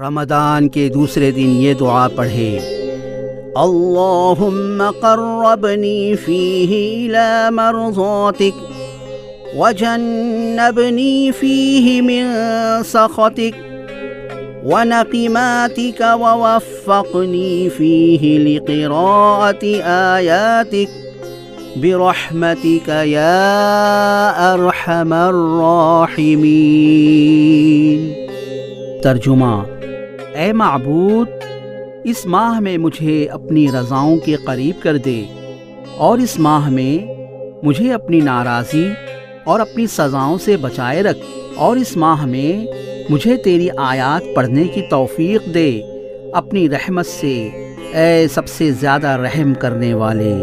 رمضان کے دوسرے دن یہ دعا پڑھے، اللہم قربنی فیہ الى مرضاتک وجنبنی فیہ من سخطک ونقماتك ووفقني فيه لقراءة آياتك برحمتك يا أرحم الراحمين ترجمہ اے معبود، اس ماہ میں مجھے اپنی رضاؤں کے قریب کر دے، اور اس ماہ میں مجھے اپنی ناراضی اور اپنی سزاؤں سے بچائے رکھ، اور اس ماہ میں مجھے تیری آیات پڑھنے کی توفیق دے، اپنی رحمت سے، اے سب سے زیادہ رحم کرنے والے۔